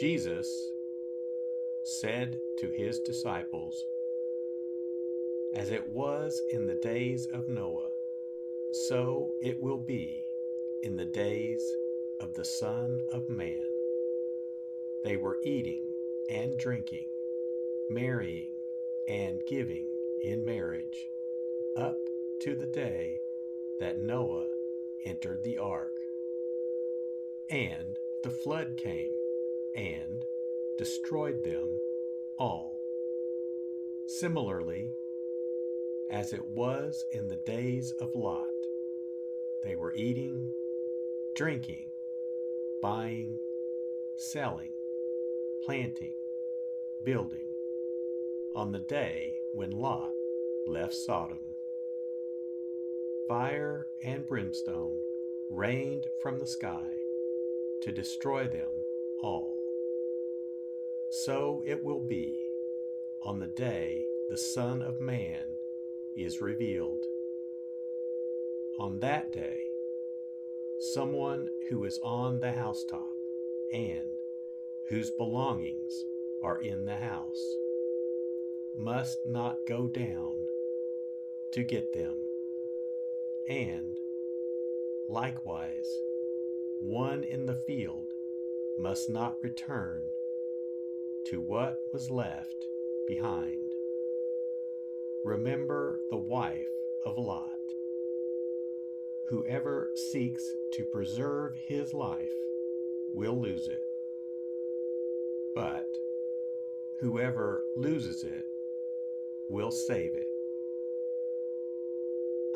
Jesus said to his disciples, As it was in the days of Noah, so it will be in the days of the Son of Man. They were eating and drinking, marrying and giving in marriage, up to the day that Noah entered the ark. And the flood came and destroyed them all. Similarly, as it was in the days of Lot, they were eating, drinking, buying, selling, planting, building, on the day when Lot left Sodom. Fire and brimstone rained from the sky to destroy them all so it will be on the day the Son of Man is revealed. On that day, someone who is on the housetop and whose belongings are in the house must not go down to get them. And likewise, one in the field must not return to what was left behind. Remember the wife of Lot. Whoever seeks to preserve his life will lose it. But whoever loses it will save it.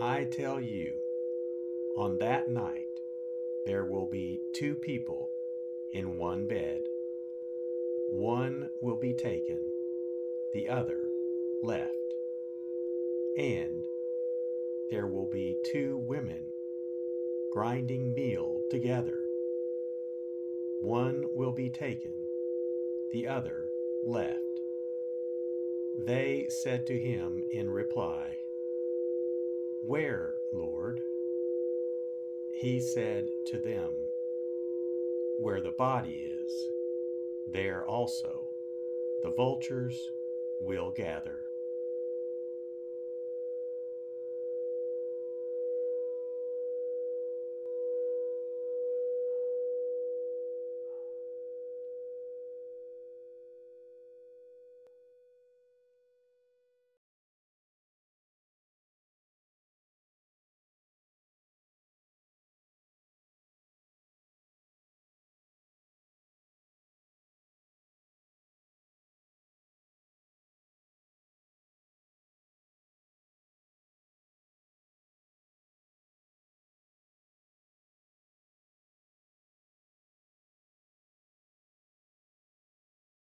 I tell you, on that night there will be two people in one bed. One will be taken, the other left. And there will be two women grinding meal together. One will be taken, the other left. They said to him in reply, Where, Lord? He said to them, Where the body is, there also the vultures will gather.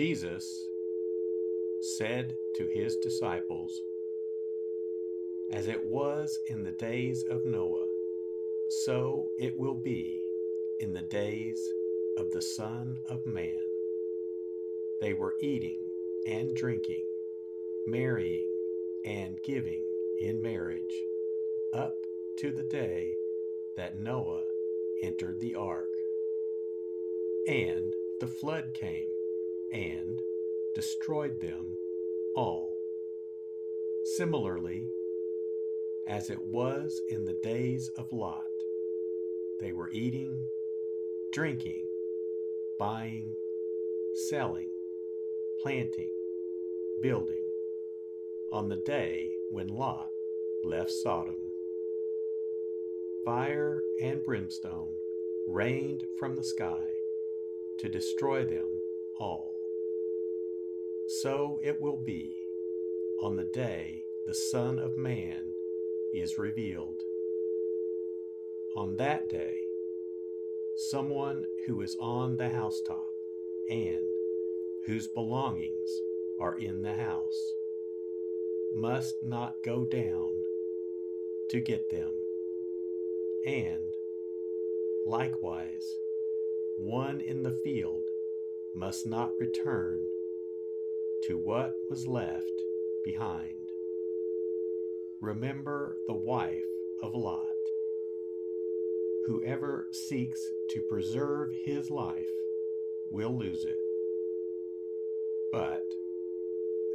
Jesus said to his disciples, As it was in the days of Noah, so it will be in the days of the Son of Man. They were eating and drinking, marrying and giving in marriage, up to the day that Noah entered the ark. And the flood came and destroyed them all. Similarly, as it was in the days of Lot, they were eating, drinking, buying, selling, planting, building, on the day when Lot left Sodom. Fire and brimstone rained from the sky to destroy them all so it will be on the day the Son of Man is revealed. On that day, someone who is on the housetop and whose belongings are in the house must not go down to get them. And likewise, one in the field must not return to what was left behind. Remember the wife of Lot. Whoever seeks to preserve his life will lose it. But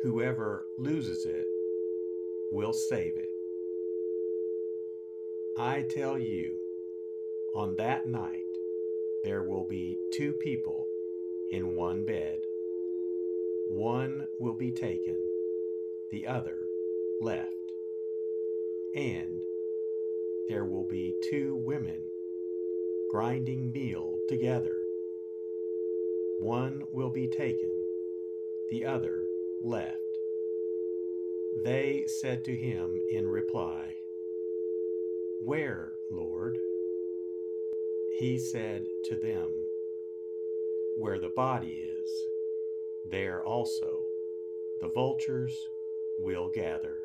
whoever loses it will save it. I tell you, on that night there will be two people in one bed. One will be taken, the other left. And there will be two women grinding meal together. One will be taken, the other left. They said to him in reply, Where, Lord? He said to them, Where the body is, there also the vultures will gather.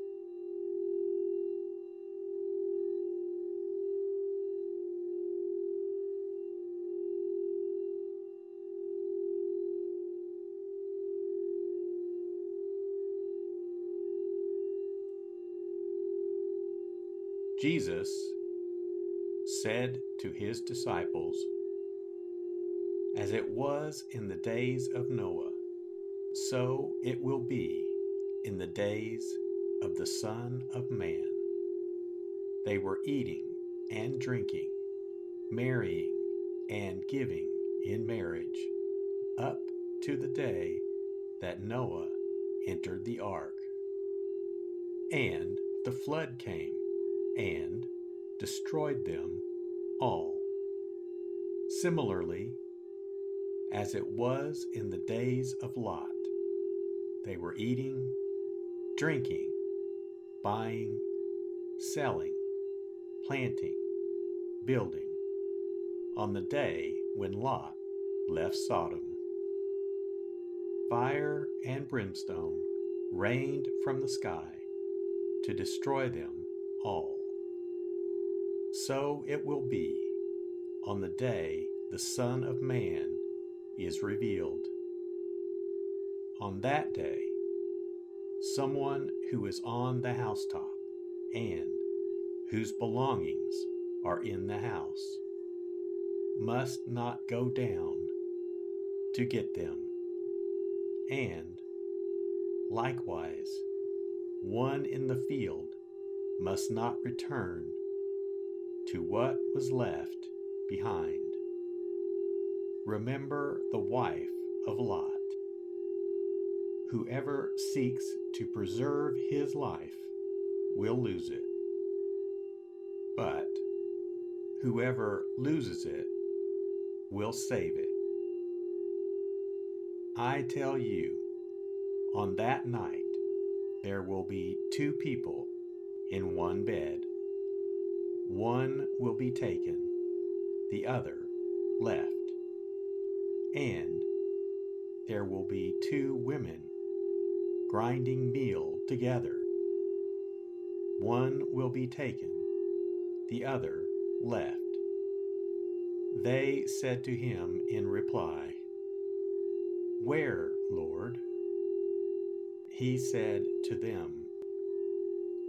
Jesus said to his disciples, As it was in the days of Noah, so it will be in the days of the Son of Man. They were eating and drinking, marrying and giving in marriage, up to the day that Noah entered the ark. And the flood came and destroyed them all. Similarly, as it was in the days of Lot, they were eating, drinking, buying, selling, planting, building, on the day when Lot left Sodom. Fire and brimstone rained from the sky to destroy them all. So it will be on the day the Son of Man is revealed. On that day, someone who is on the housetop and whose belongings are in the house must not go down to get them. And likewise, one in the field must not return to what was left behind. Remember the wife of Lot. Whoever seeks to preserve his life will lose it. But whoever loses it will save it. I tell you, on that night there will be two people in one bed. One will be taken, the other left. And there will be two women grinding meal together. One will be taken, the other left. They said to him in reply, Where, Lord? He said to them,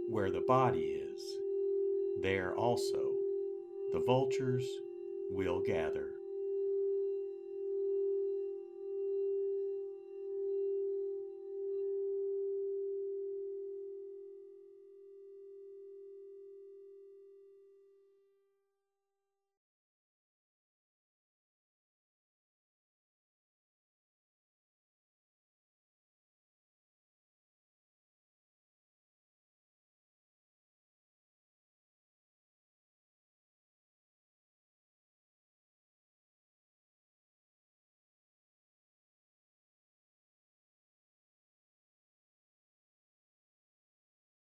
where the body is, there also the vultures will gather.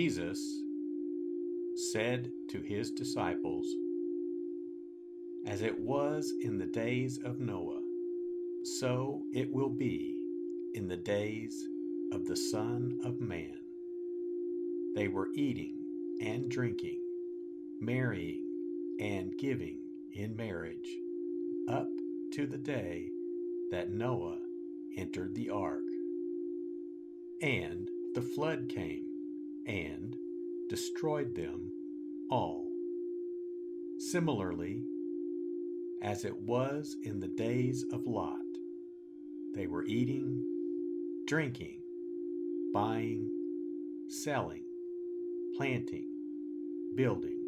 Jesus said to his disciples, As it was in the days of Noah, so it will be in the days of the Son of Man. They were eating and drinking, marrying and giving in marriage, up to the day that Noah entered the ark. And the flood came and destroyed them all. Similarly, as it was in the days of Lot, they were eating, drinking, buying, selling, planting, building,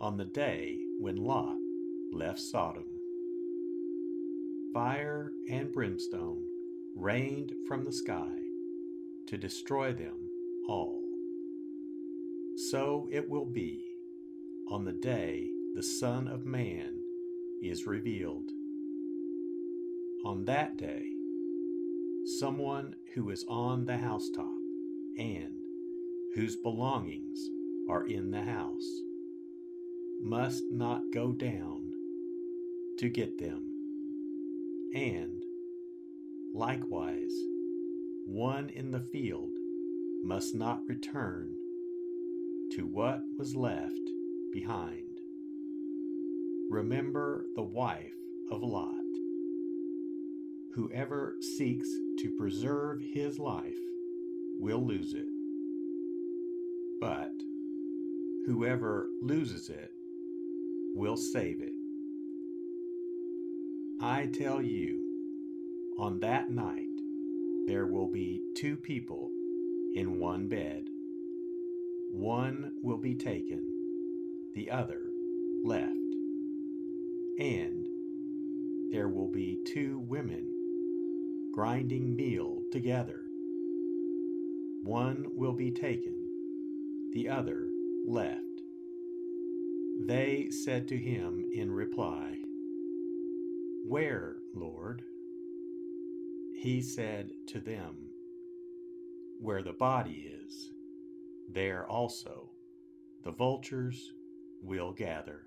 on the day when Lot left Sodom. Fire and brimstone rained from the sky to destroy them all so it will be on the day the Son of Man is revealed. On that day, someone who is on the housetop and whose belongings are in the house must not go down to get them. And likewise, one in the field must not return to what was left behind. Remember the wife of Lot. Whoever seeks to preserve his life will lose it. But whoever loses it will save it. I tell you, on that night there will be two people in one bed. One will be taken, the other left. And there will be two women grinding meal together. One will be taken, the other left. They said to him in reply, Where, Lord? He said to them, Where the body is there also the vultures will gather.